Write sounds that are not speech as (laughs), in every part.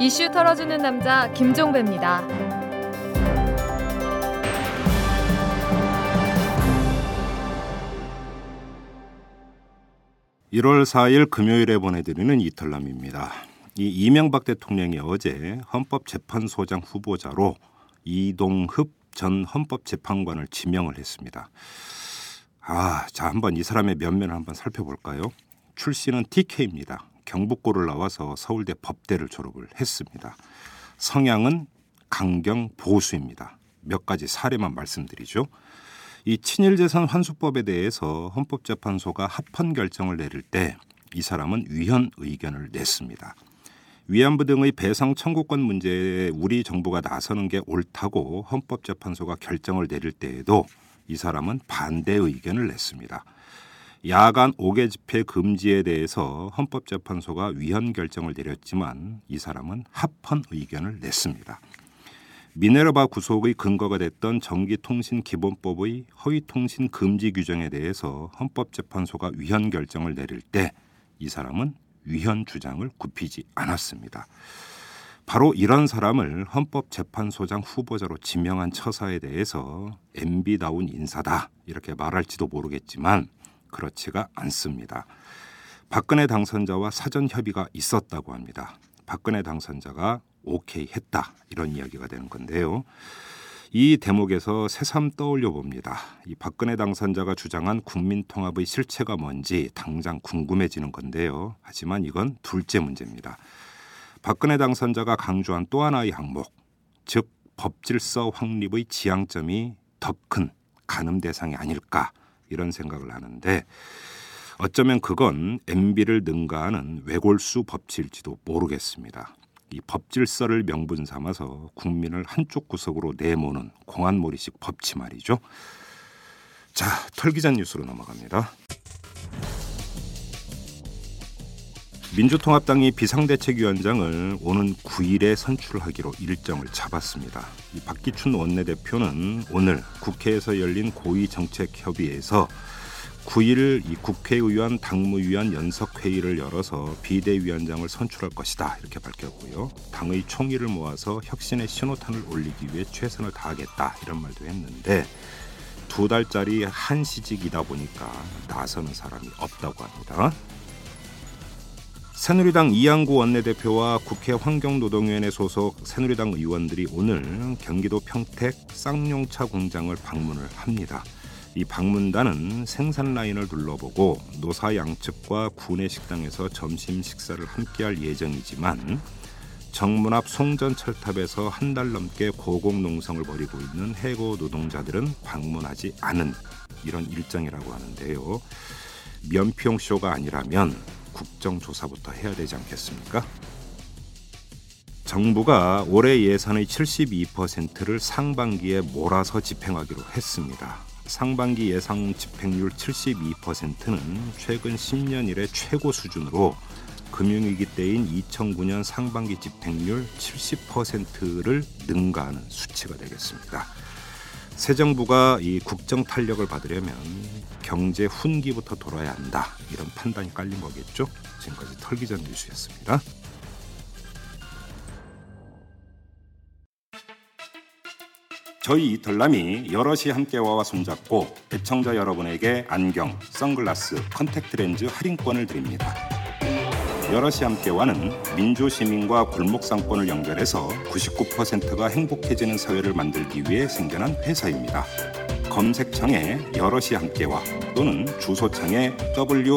이슈 털어주는 남자 김종배입니다. 1월 4일 금요일에 보내드리는 이털남입니다. 이 이명박 대통령이 어제 헌법재판소장 후보자로 이동흡 전 헌법재판관을 지명을 했습니다. 아, 자 한번 이 사람의 면면을 한번 살펴볼까요? 출신은 TK입니다. 경북고를 나와서 서울대 법대를 졸업을 했습니다. 성향은 강경 보수입니다. 몇 가지 사례만 말씀드리죠. 이 친일재산 환수법에 대해서 헌법재판소가 합헌 결정을 내릴 때 이 사람은 위헌 의견을 냈습니다. 위안부 등의 배상 청구권 문제에 우리 정부가 나서는 게 옳다고 헌법재판소가 결정을 내릴 때에도 이 사람은 반대 의견을 냈습니다. 야간 5개 집회 금지에 대해서 헌법재판소가 위헌 결정을 내렸지만 이 사람은 합헌 의견을 냈습니다. 미네르바 구속의 근거가 됐던 전기통신기본법의 허위통신 금지 규정에 대해서 헌법재판소가 위헌 결정을 내릴 때 이 사람은 위헌 주장을 굽히지 않았습니다. 바로 이런 사람을 헌법재판소장 후보자로 지명한 처사에 대해서 MB다운 인사다 이렇게 말할지도 모르겠지만 그렇지가 않습니다. 박근혜 당선자와 사전 협의가 있었다고 합니다. 박근혜 당선자가 오케이 했다 이런 이야기가 되는 건데요. 이 대목에서 새삼 떠올려 봅니다. 이 박근혜 당선자가 주장한 국민 통합의 실체가 뭔지 당장 궁금해지는 건데요. 하지만 이건 둘째 문제입니다. 박근혜 당선자가 강조한 또 하나의 항목, 즉 법질서 확립의 지향점이 더 큰 가늠 대상이 아닐까 이런 생각을 하는데 어쩌면 그건 MB를 능가하는 외골수 법칙일지도 모르겠습니다. 이 법질서를 명분 삼아서 국민을 한쪽 구석으로 내모는 공안몰이식 법치 말이죠. 자, 털기전 뉴스로 넘어갑니다. 민주통합당이 비상대책위원장을 오는 9일에 선출하기로 일정을 잡았습니다. 이 박기춘 원내대표는 오늘 국회에서 열린 고위정책협의회에서 9일 이 국회의원 당무위원 연석회의를 열어서 비대위원장을 선출할 것이다 이렇게 밝혔고요. 당의 총의를 모아서 혁신의 신호탄을 올리기 위해 최선을 다하겠다 이런 말도 했는데 두 달짜리 한 시직이다 보니까 나서는 사람이 없다고 합니다. 새누리당 이양구 원내대표와 국회 환경노동위원회 소속 새누리당 의원들이 오늘 경기도 평택 쌍용차 공장을 방문을 합니다. 이 방문단은 생산 라인을 둘러보고 노사 양측과 구내 식당에서 점심 식사를 함께할 예정이지만 정문 앞 송전 철탑에서 한 달 넘게 고공농성을 벌이고 있는 해고 노동자들은 방문하지 않은 이런 일정이라고 하는데요. 면피용 쇼가 아니라면 국정조사부터 해야 되지 않겠습니까? 정부가 올해 예산의 72%를 상반기에 몰아서 집행하기로 했습니다. 상반기 예상 집행률 72%는 최근 10년 이래 최고 수준으로 금융위기 때인 2009년 상반기 집행률 70%를 능가하는 수치가 되겠습니다. 새 정부가 이 국정 탄력을 받으려면 경제 훈기부터 돌아야 한다 이런 판단이 깔린 거겠죠. 지금까지 털기전 뉴스였습니다. 저희 이털남이 여럿이 함께와와 손잡고 애청자 여러분에게 안경, 선글라스, 컨택트렌즈 할인권을 드립니다. 여럿이 함께와는 민주시민과 골목상권을 연결해서 99%가 행복해지는 사회를 만들기 위해 생겨난 회사입니다. 검색창에 여럿이 함께와 또는 주소창에 waaa.co.kr을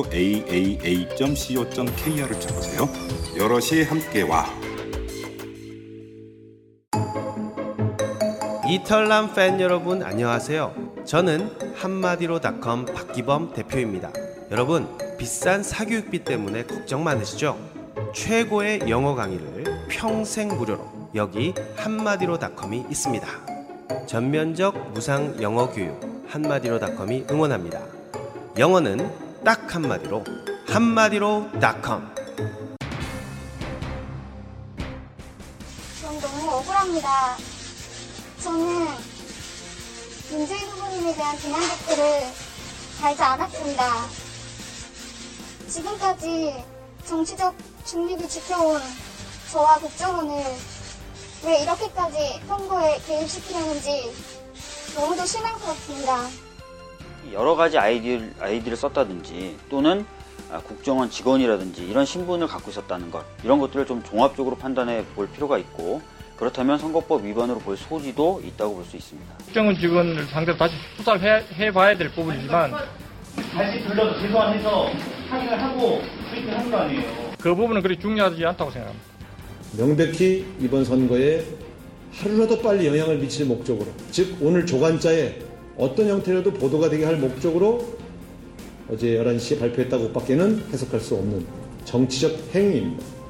쳐보세요. 여럿이 함께와 이털남 팬 여러분 안녕하세요. 저는 한마디로닷컴 박기범 대표입니다. 여러분 비싼 사교육비 때문에 걱정 많으시죠? 최고의 영어 강의를 평생 무료로 여기 한마디로닷컴이 있습니다. 전면적 무상 영어 교육 한마디로닷컴이 응원합니다. 영어는 딱 한마디로 한마디로닷컴. 전 너무 억울합니다. 저는 문재인 후보님에 대한 비난 댓글을 달지 않았습니다. 지금까지 정치적 중립을 지켜온 저와 국정원을 왜 이렇게까지 선거에 개입시키려는지 너무도 실망스럽습니다. 여러 가지 아이디를, 아이디를 썼다든지 또는 아, 국정원 직원이라든지 이런 신분을 갖고 있었다는 것 이런 것들을 좀 종합적으로 판단해 볼 필요가 있고 그렇다면 선거법 위반으로 볼 소지도 있다고 볼 수 있습니다. 국정원 직원을 상대로 다시 수사를 해, 해봐야 될 부분이지만 다시 불러서 재소환해서 확인을 하고 그렇게 하는 거 아니에요. 그 부분은 그리 중요하지 않다고 생각합니다. 명백히 이번 선거에 하루라도 빨리 영향을 미칠 목적으로 즉 오늘 조간자에 어떤 형태로도 보도가 되게 할 목적으로 어제 11시에 발표했다고 밖에는 해석할 수 없는 정치적 행위입니다.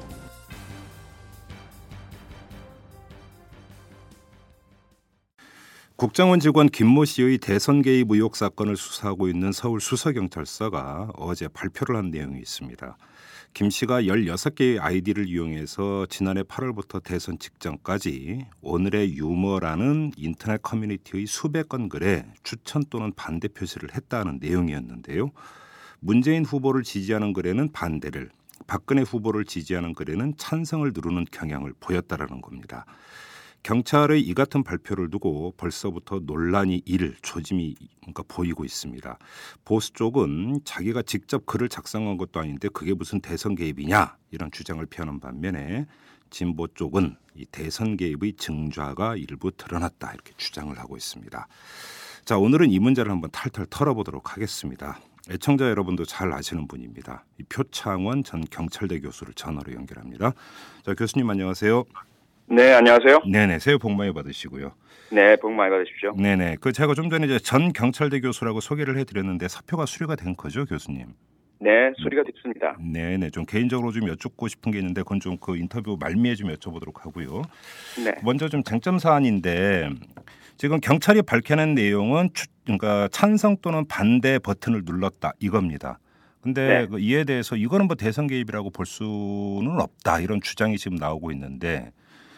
국정원 직원 김모 씨의 대선 개입 의혹 사건을 수사하고 있는 서울 수서경찰서가 어제 발표를 한 내용이 있습니다. 김 씨가 16개의 아이디를 이용해서 지난해 8월부터 대선 직전까지 오늘의 유머라는 인터넷 커뮤니티의 수백 건 글에 추천 또는 반대 표시를 했다는 내용이었는데요. 문재인 후보를 지지하는 글에는 반대를, 박근혜 후보를 지지하는 글에는 찬성을 누르는 경향을 보였다라는 겁니다. 경찰의 이 같은 발표를 두고 벌써부터 논란이 일 조짐이 그러니까 보이고 있습니다. 보수 쪽은 자기가 직접 글을 작성한 것도 아닌데 그게 무슨 대선 개입이냐 이런 주장을 펴는 반면에 진보 쪽은 이 대선 개입의 증좌가 일부 드러났다 이렇게 주장을 하고 있습니다. 자 오늘은 이 문제를 한번 탈탈 털어보도록 하겠습니다. 애청자 여러분도 잘 아시는 분입니다. 이 표창원 전 경찰대 교수를 전화로 연결합니다. 자 교수님 안녕하세요. 네, 안녕하세요. 네네 새해 복 많이 받으시고요. 네, 복 많이 받으십시오. 네네 그 제가 좀 전에 이제 전 경찰대 교수라고 소개를 해드렸는데 사표가 수리가 된 거죠 교수님? 네, 소리가 됐습니다. 네 네 좀 개인적으로 좀 여쭙고 싶은 게 있는데 그건 좀 그 인터뷰 말미에 좀 여쭤보도록 하고요. 네, 먼저 좀 쟁점 사안인데 지금 경찰이 밝혀낸 내용은 추, 그러니까 찬성 또는 반대 버튼을 눌렀다 이겁니다. 근데 네. 그 이에 대해서 이거는 뭐 대선 개입이라고 볼 수는 없다 이런 주장이 지금 나오고 있는데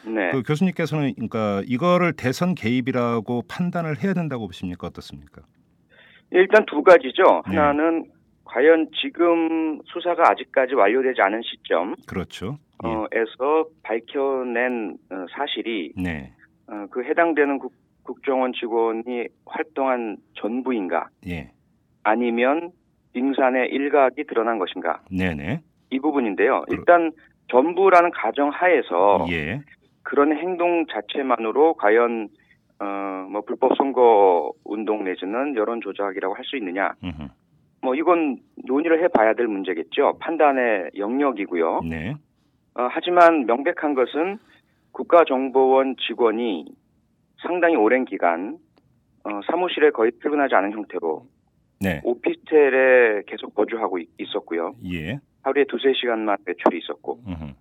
네. 그 교수님께서는 그러니까 이거를 대선 개입이라고 판단을 해야 된다고 보십니까 어떻습니까? 일단 두 가지죠. 네. 하나는 과연 지금 수사가 아직까지 완료되지 않은 시점 그렇죠. 예. 어, 에서 밝혀낸 어, 사실이 네. 어, 그 해당되는 국, 국정원 직원이 활동한 전부인가 예. 아니면 빙산의 일각이 드러난 것인가 네네. 이 부분인데요. 일단 전부라는 가정 하에서 예. 그런 행동 자체만으로 과연 어 뭐 불법 선거 운동 내지는 여론 조작이라고 할 수 있느냐? 음흠. 뭐 이건 논의를 해봐야 될 문제겠죠. 판단의 영역이고요. 네. 어, 하지만 명백한 것은 국가정보원 직원이 상당히 오랜 기간 어, 사무실에 거의 출근하지 않은 형태로 네. 오피스텔에 계속 거주하고 있- 있었고요. 예. 하루에 두세 시간만 외출이 있었고 음흠.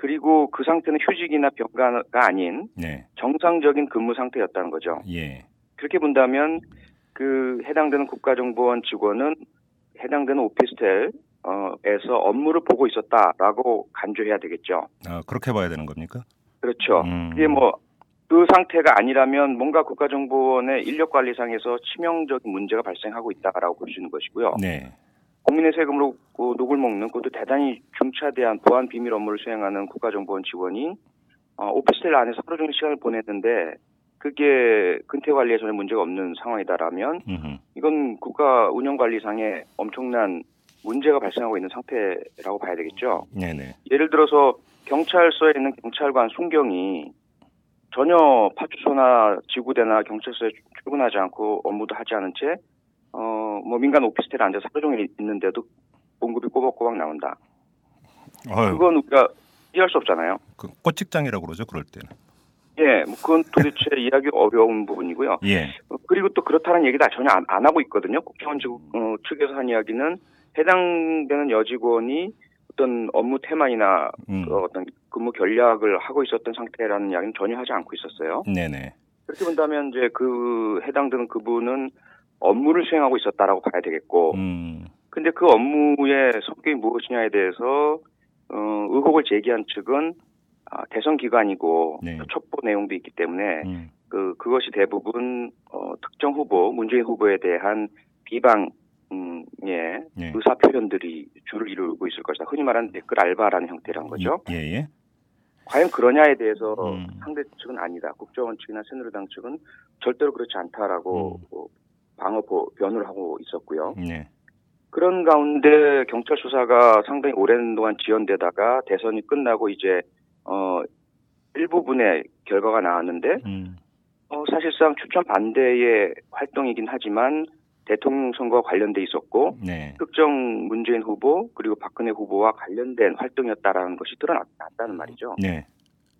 그리고 그 상태는 휴직이나 병가가 아닌 네. 정상적인 근무 상태였다는 거죠. 예. 그렇게 본다면 그 해당되는 국가정보원 직원은 해당되는 오피스텔에서 업무를 보고 있었다라고 간주해야 되겠죠. 아 그렇게 봐야 되는 겁니까? 그렇죠. 음. 그게 뭐 그 상태가 아니라면 뭔가 국가정보원의 인력 관리상에서 치명적인 문제가 발생하고 있다라고 볼 수 있는 것이고요. 네. 국민의 세금으로 그 녹을 먹는 그것도 대단히 중차대한 보안 비밀 업무를 수행하는 국가정보원 직원이 어, 오피스텔 안에서 하루 종일 시간을 보냈는데 그게 근태 관리에 전혀 문제가 없는 상황이다라면. 이건 국가 운영 관리상에 엄청난 문제가 발생하고 있는 상태라고 봐야 되겠죠. 네네. 예를 들어서 경찰서에 있는 경찰관 순경이 전혀 파출소나 지구대나 경찰서에 출근하지 않고 업무도 하지 않은 채, 어, 뭐 민간 오피스텔에 앉아서 하루 종일 있는데도 봉급이 꼬박꼬박 나온다. 어휴, 그건 우리가 이해할 수 없잖아요. 그 꽃직장이라고 그러죠 그럴 때는. 예, 뭐 그건 도대체 (laughs) 이해하기 어려운 부분이고요. 예. 어, 그리고 또 그렇다는 얘기도 전혀 안, 안 하고 있거든요. 국정원 측, 어, 측에서 한 이야기는 해당되는 여직원이 어떤 업무 태만이나 음. 그 어떤 근무 전략을 하고 있었던 상태라는 이야기는 전혀 하지 않고 있었어요. 네네. 그렇게 본다면 이제 그 해당되는 그분은 업무를 수행하고 있었다라고 봐야 되겠고, 음. 근데 그 업무의 성격이 무엇이냐에 대해서 어, 의혹을 제기한 측은 아, 대선 기간이고 네. 첩보 내용도 있기 때문에 음. 그 그것이 대부분 어, 특정 후보 문재인 후보에 대한 비방 음, 예, 예. 의사 표현들이 주를 이루고 있을 것이다. 흔히 말하는 댓글 알바라는 형태란 거죠. 예, 예. 과연 그러냐에 대해서 음. 상대 측은 아니다. 국정원 측이나 새누리당 측은 절대로 그렇지 않다라고 음. 뭐 방어 보- 변호를 하고 있었고요. 네. 그런 가운데 경찰 수사가 상당히 오랜 동안 지연되다가 대선이 끝나고 이제 어 일부분의 결과가 나왔는데 음. 어, 사실상 추천 반대의 활동이긴 하지만 대통령 선거와 관련돼 있었고 네. 특정 문재인 후보 그리고 박근혜 후보와 관련된 활동이었다라는 것이 드러났다는 말이죠. 네.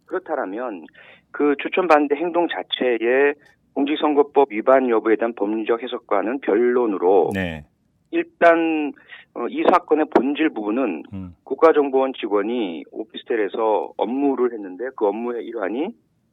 그렇다면 그 추천 반대 행동 자체에 공직선거법 위반 여부에 대한 법리적 해석과는 변론으로 네. 일단 어, 이 사건의 본질 부분은 음. 국가정보원 직원이 오피스텔에서 업무를 했는데 그 업무의 일환이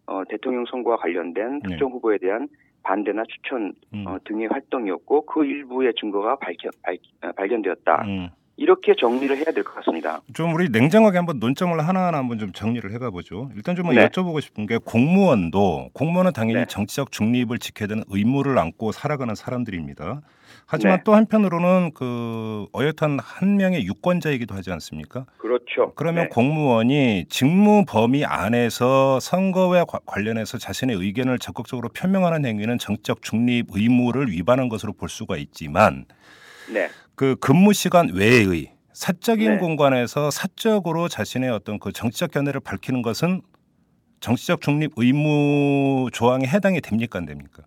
어, 대통령 선거와 관련된 네. 특정 후보에 대한 반대나 추천 음. 어, 등의 활동이었고 그 일부의 증거가 밝혀, 발, 어, 발견되었다. 음. 이렇게 정리를 해야 될 것 같습니다. 좀 우리 냉정하게 한번 논점을 하나하나 한번 좀 정리를 해가 보죠. 일단 좀 네. 여쭤보고 싶은 게 공무원도 공무원은 당연히 네. 정치적 중립을 지켜야 되는 의무를 안고 살아가는 사람들입니다. 하지만 네. 또 한편으로는 그 어엿한 한 명의 유권자이기도 하지 않습니까? 그렇죠. 그러면 네. 공무원이 직무 범위 안에서 선거와 과- 관련해서 자신의 의견을 적극적으로 표명하는 행위는 정치적 중립 의무를 위반한 것으로 볼 수가 있지만 네. 그 근무 시간 외의 사적인 네. 공간에서 사적으로 자신의 어떤 그 정치적 견해를 밝히는 것은 정치적 중립 의무 조항에 해당이 됩니까 안 됩니까?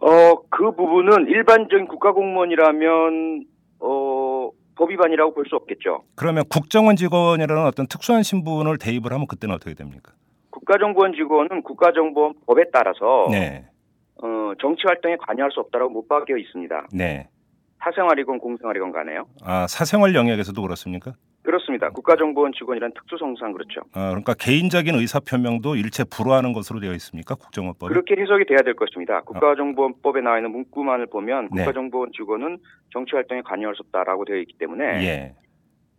어, 그 부분은 일반적인 국가공무원이라면 어, 법 위반이라고 볼 수 없겠죠. 그러면 국정원 직원이라는 어떤 특수한 신분을 대입을 하면 그때는 어떻게 됩니까? 국가정보원 직원은 국가정보원 법에 따라서 네, 어, 정치 활동에 관여할 수 없다고 못 박혀 있습니다. 네. 사생활이건 공생활이건 간에요. 아 사생활 영역에서도 그렇습니까? 그렇습니다. 국가정보원 직원이란 특수성상 그렇죠. 아, 그러니까 개인적인 의사 표명도 일체 불허하는 것으로 되어 있습니까? 국정원법에? 그렇게 해석이 돼야 될 것입니다. 국가정보원법에 나와 있는 문구만을 보면 네. 국가정보원 직원은 정치 활동에 관여할 수 없다라고 되어 있기 때문에 예.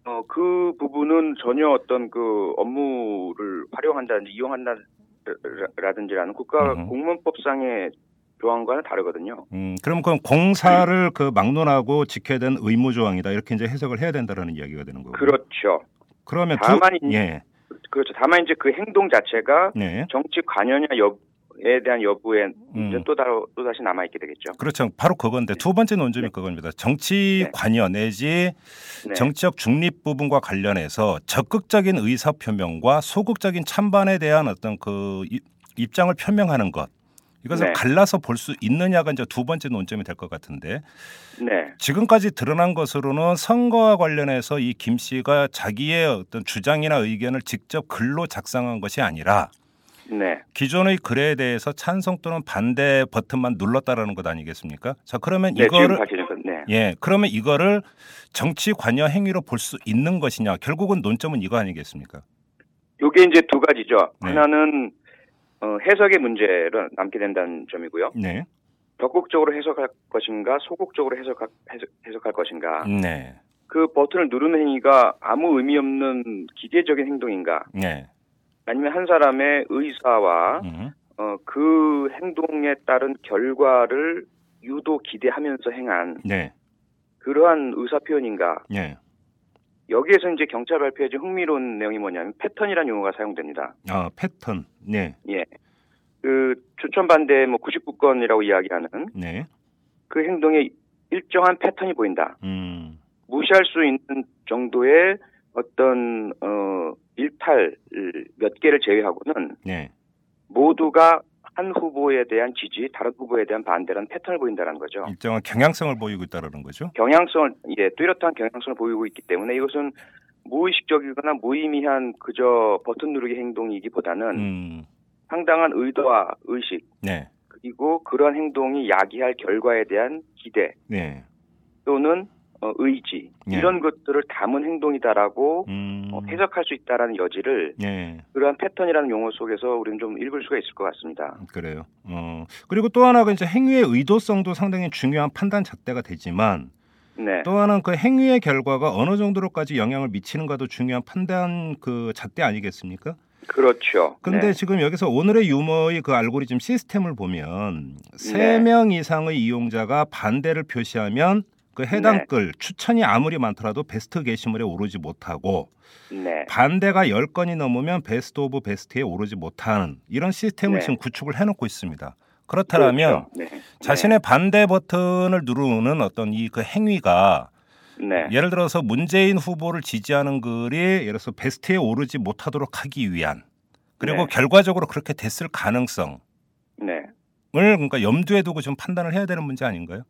어, 그 부분은 전혀 어떤 그 업무를 활용한다든지 이용한다라든지라는 국가. 공무원법상의 조항과는 다르거든요. 음, 그럼 그건 공사를 그 막론하고 지켜야 되는 의무 조항이다 이렇게 이제 해석을 해야 된다라는 이야기가 되는 거고. 그렇죠. 그러면 두 다만 이- 예, 그렇죠. 다만 이제 그 행동 자체가 네, 정치 관여냐 여부에 대한 여부에 음. 이제 또, 다, 또 다시 남아 있게 되겠죠. 그렇죠. 바로 그건데 두 번째 논점이 그겁니다. 정치 네. 관여 내지 네. 정치적 중립 부분과 관련해서 적극적인 의사 표명과 소극적인 찬반에 대한 어떤 그 이- 입장을 표명하는 것. 이것을 네. 갈라서 볼 수 있느냐가 이제 두 번째 논점이 될 것 같은데 네. 지금까지 드러난 것으로는 선거와 관련해서 이 김 씨가 자기의 어떤 주장이나 의견을 직접 글로 작성한 것이 아니라 네. 기존의 글에 대해서 찬성 또는 반대 버튼만 눌렀다라는 것 아니겠습니까? 자 그러면 네. 이거를 네. 예 그러면 이거를 정치 관여 행위로 볼 수 있는 것이냐 결국은 논점은 이거 아니겠습니까? 요게 이제 두 가지죠. 네. 하나는 어, 해석의 문제를 남게 된다는 점이고요. 네, 적극적으로 해석할 것인가, 소극적으로 해석할, 해석, 해석 할 것인가. 네, 그 버튼을 누르는 행위가 아무 의미 없는 기계적인 행동인가, 네, 아니면 한 사람의 의사와 음, 어, 그 행동에 따른 결과를 유도 기대하면서 행한 네, 그러한 의사 표현인가. 네. 여기에서 이제 경찰 발표에 좀 흥미로운 내용이 뭐냐면 패턴이라는 용어가 사용됩니다. 아 패턴, 네, 예. 그 추천 반대 뭐 99건이라고 이야기하는 네, 그 행동에 일정한 패턴이 보인다. 음, 무시할 수 있는 정도의 어떤 어 일탈 몇 개를 제외하고는 네, 모두가 한 후보에 대한 지지, 다른 후보에 대한 반대라는 패턴을 보인다는 거죠. 일정한 경향성을 보이고 있다라는 거죠. 경향성을 예, 뚜렷한 경향성을 보이고 있기 때문에 이것은 무의식적이거나 무의미한 그저 버튼 누르기 행동이기보다는 음, 상당한 의도와 의식 네, 그리고 그러한 행동이 야기할 결과에 대한 기대 네, 또는 어, 의지 예. 이런 것들을 담은 행동이다라고 음, 어, 해석할 수 있다라는 여지를 네. 그러한 패턴이라는 용어 속에서 우리는 좀 읽을 수가 있을 것 같습니다. 그래요. 어, 그리고 또 하나가 이제 행위의 의도성도 상당히 중요한 판단 잣대가 되지만 네, 또 하나는 그 행위의 결과가 어느 정도로까지 영향을 미치는가도 중요한 판단 그 잣대 아니겠습니까? 그렇죠. 근데 네. 지금 여기서 오늘의 유머의 그 알고리즘 시스템을 보면 세 네. 명 이상의 이용자가 반대를 표시하면 그그 해당 네. 글 추천이 아무리 많더라도 베스트 게시물에 오르지 못하고 네. 반대가 10건이 넘으면 best of best에 오르지 못하는 이런 시스템을 네. 지금 구축을 해놓고 있습니다. 그렇다면 그렇죠. 네. 자신의 반대 버튼을 누르는 어떤 이 그 행위가 네. 예를 들어서 문재인 후보를 지지하는 글이 예를 들어서 베스트에 오르지 못하도록 하기 위한 그리고 네. 결과적으로 그렇게 됐을 가능성을 네. 그러니까 염두에 두고 좀 판단을 해야 되는 문제 아닌가요?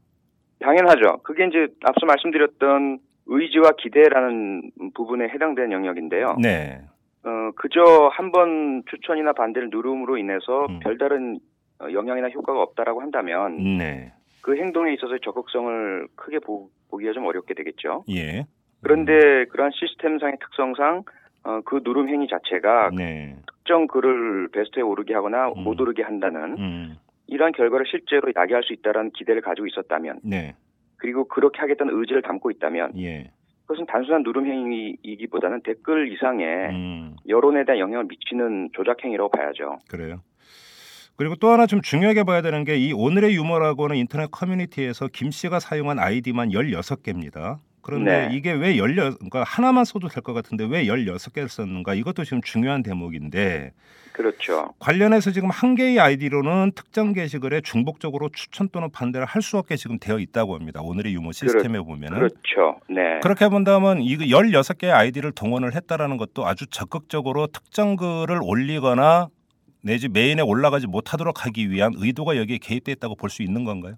당연하죠. 그게 이제 앞서 말씀드렸던 의지와 기대라는 부분에 해당되는 영역인데요. 네. 어, 그저 한 번 추천이나 반대를 누름으로 인해서 음. 별다른 어, 영향이나 효과가 없다라고 한다면 네. 그 행동에 있어서의 적극성을 크게 보, 보기가 좀 어렵게 되겠죠. 예. 그런데 그러한 시스템상의 특성상 어, 그 누름 행위 자체가 네. 특정 글을 베스트에 오르게 하거나 음. 못 오르게 한다는 음. 이러한 결과를 실제로 야기할 수 있다는 기대를 가지고 있었다면 네. 그리고 그렇게 하겠다는 의지를 담고 있다면 예. 그것은 단순한 누름 행위이기보다는 댓글 이상의 음. 여론에 대한 영향을 미치는 조작 행위라고 봐야죠. 그래요. 그리고 또 하나 좀 중요하게 봐야 되는 게 이 오늘의 유머라고는 인터넷 커뮤니티에서 김 씨가 사용한 아이디만 16개입니다. 그런데 네. 이게 왜 16, 그러니까 하나만 써도 될 것 같은데 왜 16개를 썼는가? 이것도 지금 중요한 대목인데 그렇죠. 관련해서 지금 한 개의 아이디로는 특정 게시글에 중복적으로 추천 또는 반대를 할 수 없게 지금 되어 있다고 합니다. 오늘의 유머 시스템에 보면은. 그렇죠. 네. 그렇게 본다면 이 16개의 아이디를 동원을 했다라는 것도 아주 적극적으로 특정 글을 올리거나 내지 메인에 올라가지 못하도록 하기 위한 의도가 여기에 개입돼 있다고 볼 수 있는 건가요?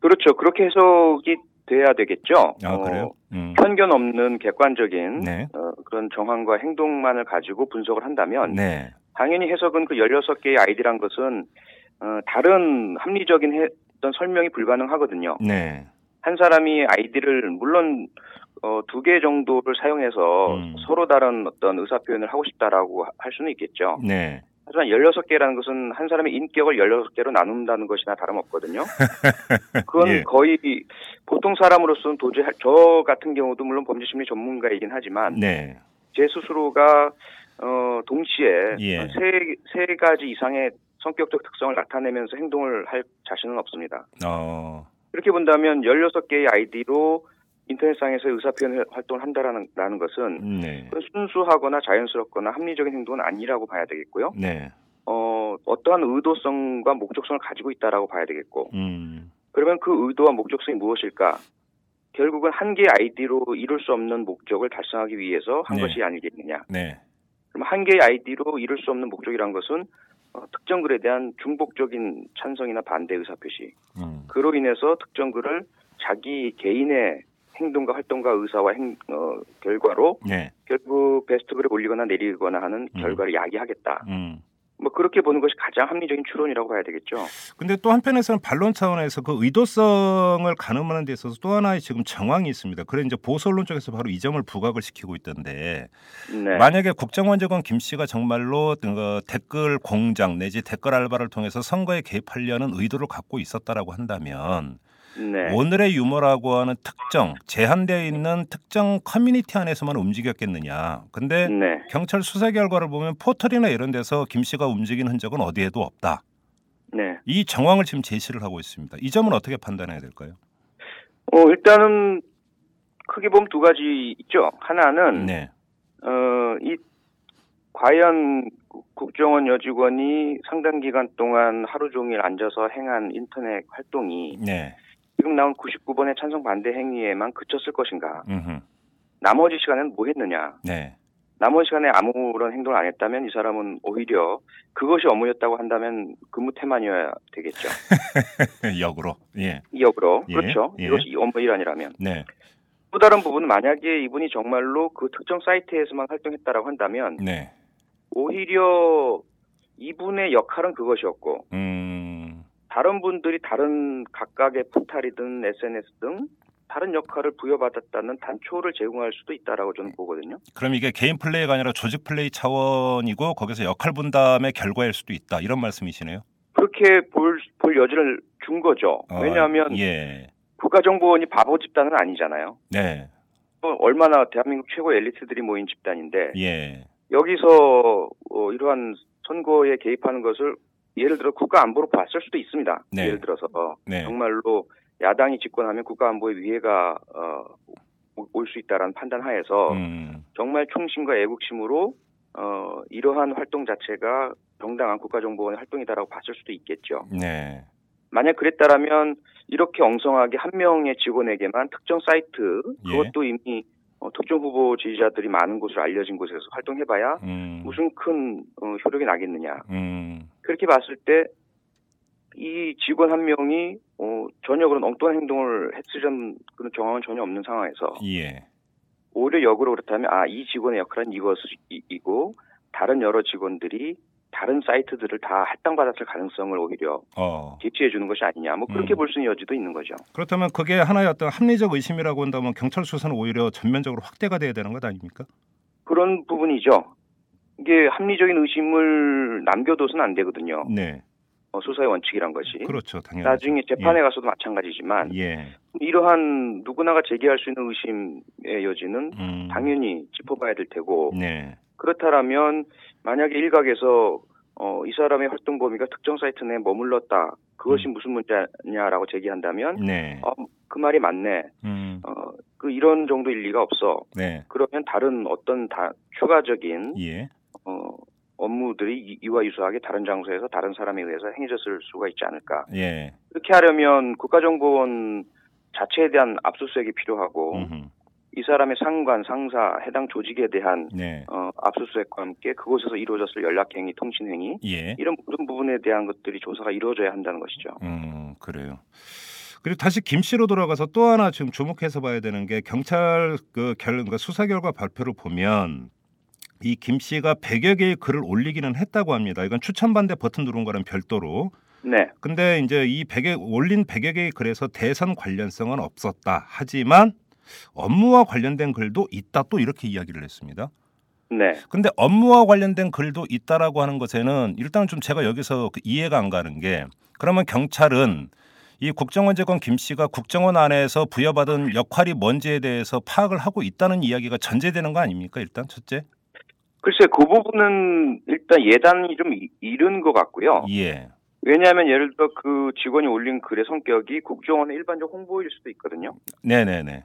그렇죠. 그렇게 해석이 돼야 되겠죠. 아 어, 그래요? 음. 편견 없는 객관적인 네. 어, 그런 정황과 행동만을 가지고 분석을 한다면 네. 당연히 해석은 그 16개의 아이디란 것은 어, 다른 합리적인 해, 어떤 설명이 불가능하거든요. 네. 한 사람이 아이디를 물론 어, 두 개 정도를 사용해서 음. 서로 다른 어떤 의사 표현을 하고 싶다라고 하- 할 수는 있겠죠. 네. 하지만 16개라는 것은 한 사람의 인격을 16개로 나눈다는 것이나 다름없거든요. (laughs) 그건 예. 거의 보통 사람으로서는 도저히 할- 저 같은 경우도 물론 범죄 심리 전문가이긴 하지만 네. 제 스스로가 어, 동시에 예. 세, 세 가지 이상의 성격적 특성을 나타내면서 행동을 할 자신은 없습니다. 어. 이렇게 본다면 16개의 아이디로 인터넷상에서 의사표현 활동을 한다라는 라는 것은 네. 그건 순수하거나 자연스럽거나 합리적인 행동은 아니라고 봐야 되겠고요. 네. 어, 어떠한 의도성과 목적성을 가지고 있다라고 봐야 되겠고, 음. 그러면 그 의도와 목적성이 무엇일까? 결국은 한 개의 아이디로 이룰 수 없는 목적을 달성하기 위해서 한 네. 것이 아니겠느냐. 네. 그럼 한 개의 아이디로 이룰 수 없는 목적이란 것은 어, 특정 글에 대한 중복적인 찬성이나 반대 의사 표시. 음. 그로 인해서 특정 글을 자기 개인의 행동과 활동과 의사와 행, 어, 결과로 네. 결국 베스트 글을 올리거나 내리거나 하는 음. 결과를 야기하겠다. 음. 뭐 그렇게 보는 것이 가장 합리적인 추론이라고 봐야 되겠죠. 근데 또 한편에서는 반론 차원에서 그 의도성을 가늠하는 데 있어서 또 하나의 지금 정황이 있습니다. 그래 이제 보수 언론 쪽에서 바로 이 점을 부각을 시키고 있던데 네. 만약에 국정원직원 김 씨가 정말로 그 댓글 공장 내지 댓글 알바를 통해서 선거에 개입하려는 의도를 갖고 있었다라고 한다면 네. 오늘의 유머라고 하는 특정 제한되어 있는 특정 커뮤니티 안에서만 움직였겠느냐. 근데 네. 경찰 수사 결과를 보면 포털이나 이런 데서 김 씨가 움직인 흔적은 어디에도 없다. 네. 이 정황을 지금 제시를 하고 있습니다. 이 점은 어떻게 판단해야 될까요? 어, 일단은 크게 보면 두 가지 있죠. 하나는 네. 어, 이 과연 국- 국정원 여직원이 상당 기간 동안 하루 종일 앉아서 행한 인터넷 활동이 네. 지금 나온 99번의 찬성 반대 행위에만 그쳤을 것인가? 음흠. 나머지 시간에는 뭐 했느냐? 네. 나머지 시간에 아무런 행동을 안 했다면 이 사람은 오히려 그것이 업무였다고 한다면 근무 태만이어야 되겠죠. (laughs) 역으로. 예. 이 역으로. 예, 그렇죠. 예. 이것이 업무 일 아니라면. 네. 또 다른 부분은 만약에 이분이 정말로 그 특정 사이트에서만 활동했다라고 한다면 네. 오히려 이분의 역할은 그것이었고 음. 다른 분들이 다른 각각의 포탈이든 SNS 등 다른 역할을 부여받았다는 단초를 제공할 수도 있다라고 저는 보거든요. 그럼 이게 개인 플레이가 아니라 조직 플레이 차원이고 거기서 역할 분담의 결과일 수도 있다. 이런 말씀이시네요. 그렇게 볼, 볼 여지를 준 거죠. 어, 왜냐하면 예. 국가정보원이 바보 집단은 아니잖아요. 네. 또 얼마나 대한민국 최고 엘리트들이 모인 집단인데 예. 여기서 어, 이러한 선거에 개입하는 것을 예를 들어 국가 안보로 봤을 수도 있습니다. 네. 예를 들어서 네. 정말로 야당이 집권하면 국가안보에 위해가 어, 올 수 있다라는 판단하에서 음. 정말 충심과 애국심으로 어, 이러한 활동 자체가 정당한 국가정보원의 활동이다라고 봤을 수도 있겠죠. 네. 만약 그랬다라면 이렇게 엉성하게 한 명의 직원에게만 특정 사이트 예. 그것도 이미 어, 특정 후보 지지자들이 많은 곳으로 알려진 곳에서 활동해봐야 음. 무슨 큰 어, 효력이 나겠느냐 음. 그렇게 봤을 때 이 직원 한 명이 어, 전혀 그런 엉뚱한 행동을 했으려는 그런 정황은 전혀 없는 상황에서 예. 오히려 역으로 그렇다면 아 이 직원의 역할은 이것이고 다른 여러 직원들이 다른 사이트들을 다 할당받았을 가능성을 오히려 어. 제시해 주는 것이 아니냐 뭐 그렇게 음. 볼수 있는 여지도 있는 거죠. 그렇다면 그게 하나의 어떤 합리적 의심이라고 한다면 경찰 수사는 오히려 전면적으로 확대가 돼야 되는 것 아닙니까? 그런 부분이죠. 이게 합리적인 의심을 남겨둬서는 안 되거든요. 네. 어, 수사의 원칙이란 것이. 그렇죠. 당연히. 나중에 재판에 가서도 마찬가지지만 예. 이러한 누구나가 제기할 수 있는 의심의 여지는 음. 당연히 짚어봐야 될 테고 네. 그렇다라면 만약에 일각에서 어, 이 사람의 활동 범위가 특정 사이트 내에 머물렀다. 그것이 무슨 문제냐라고 제기한다면 네. 어, 그 말이 맞네. 음. 어, 그 이런 정도 일리가 없어. 네. 그러면 다른 어떤 다 추가적인 예. 어, 업무들이 이- 이와 유사하게 다른 장소에서 다른 사람에 의해서 행해졌을 수가 있지 않을까. 예. 그렇게 하려면 국가정보원 자체에 대한 압수수색이 필요하고 음흠. 이 사람의 상관, 상사, 해당 조직에 대한 네. 어, 압수수색과 함께 그곳에서 이루어졌을 연락행위, 통신행위 예. 이런 모든 부분에 대한 것들이 조사가 이루어져야 한다는 것이죠. 음, 그래요. 그리고 다시 김 씨로 돌아가서 또 하나 지금 주목해서 봐야 되는 게 경찰 그 결, 그러니까 수사 결과 발표를 보면 이 김 씨가 100여 개의 글을 올리기는 했다고 합니다. 이건 추천 반대 버튼 누른 거랑 별도로. 네, 근데 이제 이 100여 올린 100여 개의 글에서 대선 관련성은 없었다. 하지만 업무와 관련된 글도 있다 또 이렇게 이야기를 했습니다. 네, 근데 업무와 관련된 글도 있다라고 하는 것에는 일단 좀 제가 여기서 그 이해가 안 가는 게 그러면 경찰은 이 국정원 직원 김 씨가 국정원 안에서 부여받은 역할이 뭔지에 대해서 파악을 하고 있다는 이야기가 전제되는 거 아닙니까? 일단 첫째. 글쎄 그 부분은 일단 예단이 좀 이- 이른 것 같고요. 예. 왜냐하면 예를 들어 그 직원이 올린 글의 성격이 국정원의 일반적 홍보일 수도 있거든요. 네네네.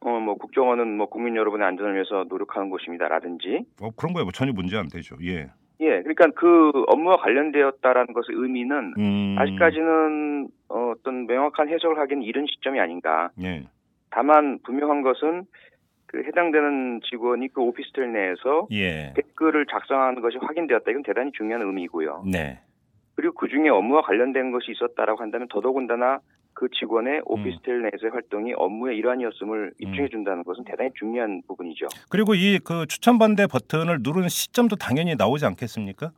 어, 뭐 국정원은 뭐 국민 여러분의 안전을 위해서 노력하는 곳입니다라든지. 어, 그런 거에 뭐 전혀 문제 안 되죠. 예. 예, 그러니까 그 업무와 관련되었다라는 것의 의미는 음. 아직까지는 어, 어떤 명확한 해석을 하기는 이른 시점이 아닌가. 예. 다만 분명한 것은 그 해당되는 직원이 그 오피스텔 내에서 예. 댓글을 작성하는 것이 확인되었다. 이건 대단히 중요한 의미고요. 네. 그리고 그 중에 업무와 관련된 것이 있었다라고 한다면 더더군다나 그 직원의 오피스텔 내에서의 활동이 업무의 일환이었음을 입증해 준다는 것은 대단히 중요한 부분이죠. 그리고 이 그 추천 반대 버튼을 누르는 시점도 당연히 나오지 않겠습니까?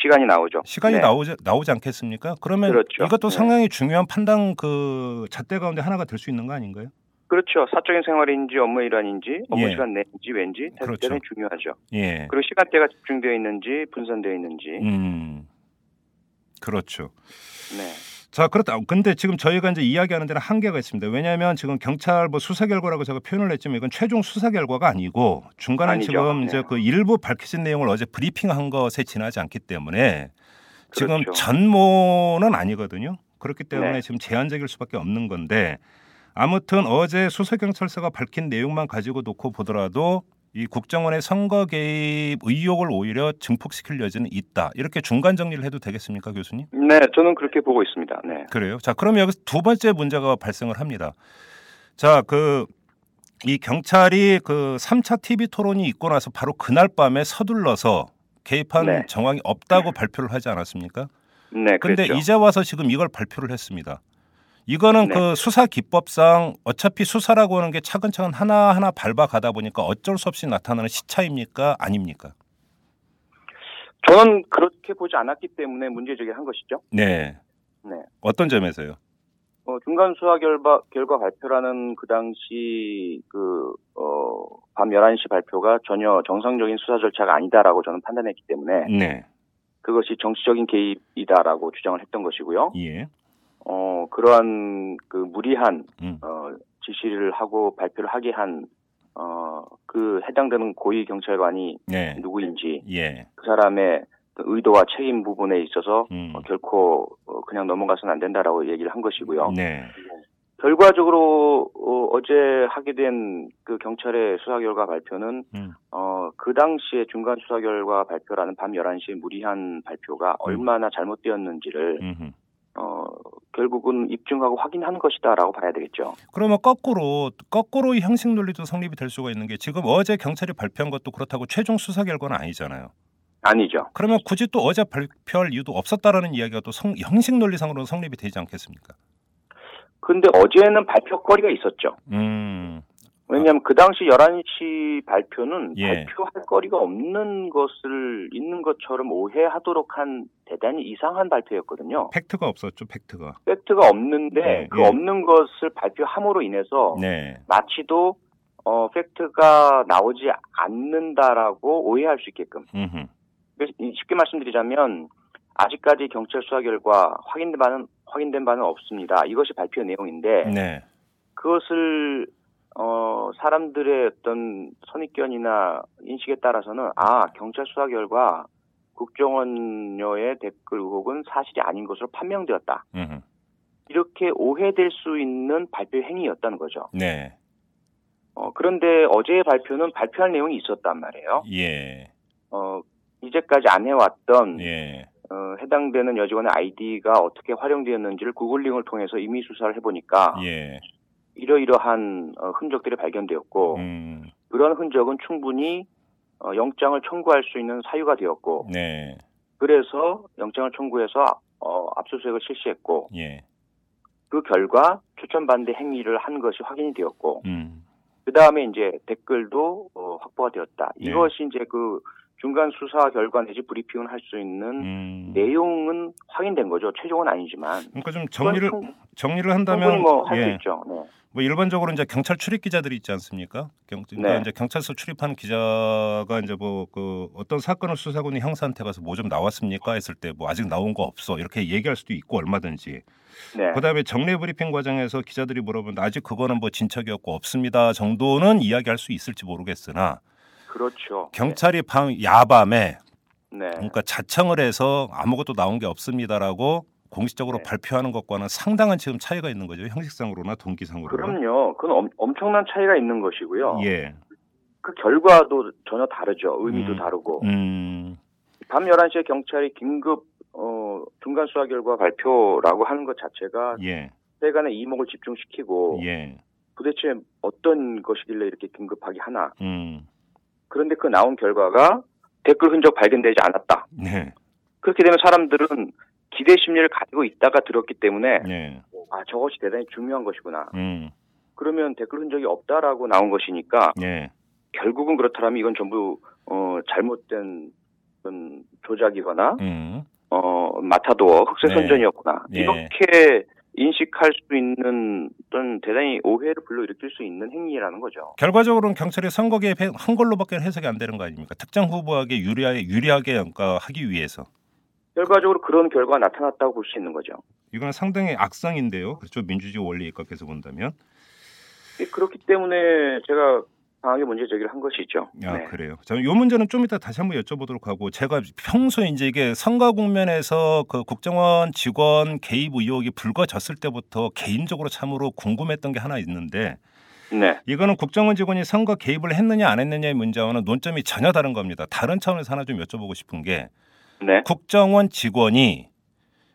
시간이 나오죠. 시간이 네. 나오지 나오지 않겠습니까? 그러면 그렇죠. 이것도 네. 상당히 중요한 판단 그 잣대 가운데 하나가 될 수 있는 거 아닌가요? 그렇죠. 사적인 생활인지 업무의 일환인지 업무 예. 시간 내인지 왠지 대- 그렇죠. 대단히 중요하죠. 예. 그리고 시간대가 집중되어 있는지 분산되어 있는지. 음. 그렇죠. 네. 자, 그렇다. 근데 지금 저희가 이제 이야기하는 데는 한계가 있습니다. 왜냐하면 지금 경찰 뭐 수사 결과라고 제가 표현을 했지만 이건 최종 수사 결과가 아니고 중간에 아니죠. 지금 네. 이제 그 일부 밝혀진 내용을 어제 브리핑한 것에 지나지 않기 때문에 지금 그렇죠. 전모는 아니거든요. 그렇기 때문에 네. 지금 제한적일 수밖에 없는 건데 아무튼 어제 수서경찰서가 밝힌 내용만 가지고 놓고 보더라도 이 국정원의 선거 개입 의혹을 오히려 증폭시킬 여지는 있다. 이렇게 중간 정리를 해도 되겠습니까, 교수님? 네, 저는 그렇게 보고 있습니다. 네. 그래요. 자, 그러면 여기서 두 번째 문제가 발생을 합니다. 자, 그, 이 경찰이 그 3차 TV 토론이 있고 나서 바로 그날 밤에 서둘러서 개입한 네. 정황이 없다고 발표를 하지 않았습니까? 네, 그랬죠. 이제 와서 지금 이걸 발표를 했습니다. 이거는 네. 그 수사 기법상 어차피 수사라고 하는 게 차근차근 하나하나 밟아가다 보니까 어쩔 수 없이 나타나는 시차입니까? 아닙니까? 저는 그렇게 보지 않았기 때문에 문제 제기한 것이죠. 네. 네. 어떤 점에서요? 어, 중간 수사 결과, 결과 발표라는 그 당시 그, 어, 밤 11시 발표가 전혀 정상적인 수사 절차가 아니다라고 저는 판단했기 때문에 네. 그것이 정치적인 개입이다라고 주장을 했던 것이고요. 예. 어, 그러한 그 무리한, 음. 어, 지시를 하고 발표를 하게 한, 어, 그 해당되는 고위 경찰관이 네. 누구인지 예. 그 사람의 그 의도와 책임 부분에 있어서 음. 어, 결코 어, 그냥 넘어가서는 안 된다라고 얘기를 한 것이고요. 네. 결과적으로 어, 제 하게 된 그 경찰의 수사 결과 발표는 음. 어, 그 당시에 중간 수사 결과 발표라는 밤 11시에 무리한 발표가 얼마나 잘못되었는지를 결국은 입증하고 확인한 것이다라고 봐야 되겠죠. 그러면 거꾸로 거꾸로 이 형식 논리도 성립이 될 수가 있는 게 지금 어제 경찰이 발표한 것도 그렇다고 최종 수사 결과는 아니잖아요. 아니죠. 그러면 굳이 또 어제 발표할 이유도 없었다라는 이야기가 또 성, 형식 논리상으로는 성립이 되지 않겠습니까? 근데 어제는 발표거리가 있었죠. 음. 왜냐하면 그 당시 11시 발표는 예. 발표할 거리가 없는 것을 있는 것처럼 오해하도록 한 대단히 이상한 발표였거든요. 팩트가 없었죠, 팩트가. 팩트가 없는데 네, 그 예. 없는 것을 발표함으로 인해서 네. 마치도 어, 팩트가 나오지 않는다라고 오해할 수 있게끔. 음흠. 그래서 쉽게 말씀드리자면 아직까지 경찰 수사 결과 확인된 바는 확인된 바는 없습니다. 이것이 발표 내용인데 네. 그것을 어, 사람들의 어떤 선입견이나 인식에 따라서는 아 경찰 수사 결과 국정원녀의 댓글 의혹은 사실이 아닌 것으로 판명되었다. 음흠. 이렇게 오해될 수 있는 발표 행위였다는 거죠. 네. 어, 그런데 어제의 발표는 발표할 내용이 있었단 말이에요. 예. 어, 이제까지 안 해왔던 예. 어, 해당되는 여직원의 아이디가 어떻게 활용되었는지를 구글링을 통해서 임의 수사를 해보니까 예. 이러이러한 어, 흔적들이 발견되었고 음. 그런 흔적은 충분히 어, 영장을 청구할 수 있는 사유가 되었고 네. 그래서 영장을 청구해서 어, 압수수색을 실시했고 예. 그 결과 추천 반대 행위를 한 것이 확인이 되었고 음. 그 다음에 이제 댓글도 어, 확보가 되었다. 네. 이것이 이제 그 중간 수사 결과 내지 브리핑을 할 수 있는 음. 내용은 확인된 거죠. 최종은 아니지만 그러니까 좀 정리를 정리를 한다면 뭐할 수 예. 있죠. 네. 뭐 일반적으로 이제 경찰 출입 기자들이 있지 않습니까? 경, 그러니까 네. 이제 경찰서 출입하는 기자가 이제 뭐 그 어떤 사건을 수사하고 있는 형사한테 가서 뭐 좀 나왔습니까 했을 때 뭐 아직 나온 거 없어 이렇게 얘기할 수도 있고 얼마든지 네. 그다음에 정례 브리핑 과정에서 기자들이 물어보는데 아직 그거는 뭐 진척이 없고 없습니다 정도는 이야기할 수 있을지 모르겠으나 그렇죠. 경찰이 밤 야밤에 네. 그러니까 자청을 해서 아무것도 나온 게 없습니다라고 공식적으로 네. 발표하는 것과는 상당한 지금 차이가 있는 거죠 형식상으로나 동기상으로나 그럼요. 그건 엄, 엄청난 차이가 있는 것이고요. 예. 그 결과도 전혀 다르죠. 의미도 음. 다르고. 음. 밤 11시에 경찰이 긴급 어, 중간 수사 결과 발표라고 하는 것 자체가 예. 세간의 이목을 집중시키고 예. 도대체 어떤 것이길래 이렇게 긴급하게 하나. 음. 그런데 그 나온 결과가 댓글 흔적 발견되지 않았다. 네. 그렇게 되면 사람들은 기대 심리를 가지고 있다가 들었기 때문에 네. 아 저것이 대단히 중요한 것이구나. 음. 그러면 댓글 흔적이 없다라고 나온 것이니까 예. 결국은 그렇다면 이건 전부 어, 잘못된 조작이거나 음. 어, 마타도어 흑색 네. 선전이었구나 예. 이렇게 인식할 수 있는 어떤 대단히 오해를 불러일으킬 수 있는 행위라는 거죠. 결과적으로는 경찰이 선거 개입 한 걸로밖에 해석이 안 되는 거 아닙니까? 특정 후보에게 유리하게 유리하게 그러니까 하기 위해서. 결과적으로 그런 결과가 나타났다고 볼 수 있는 거죠. 이거는 상당히 악성인데요. 그렇죠. 민주주의 원리에 입각해서 본다면. 그렇기 때문에 제가 강하게 문제 제기를 한 것이죠. 아, 네. 그래요. 자, 요 문제는 좀 이따 다시 한번 여쭤보도록 하고 제가 평소에 이제 이게 선거 국면에서 그 국정원 직원 개입 의혹이 불거졌을 때부터 개인적으로 참으로 궁금했던 게 하나 있는데 네. 이거는 국정원 직원이 선거 개입을 했느냐 안 했느냐의 문제와는 논점이 전혀 다른 겁니다. 다른 차원에서 하나 좀 여쭤보고 싶은 게 네. 국정원 직원이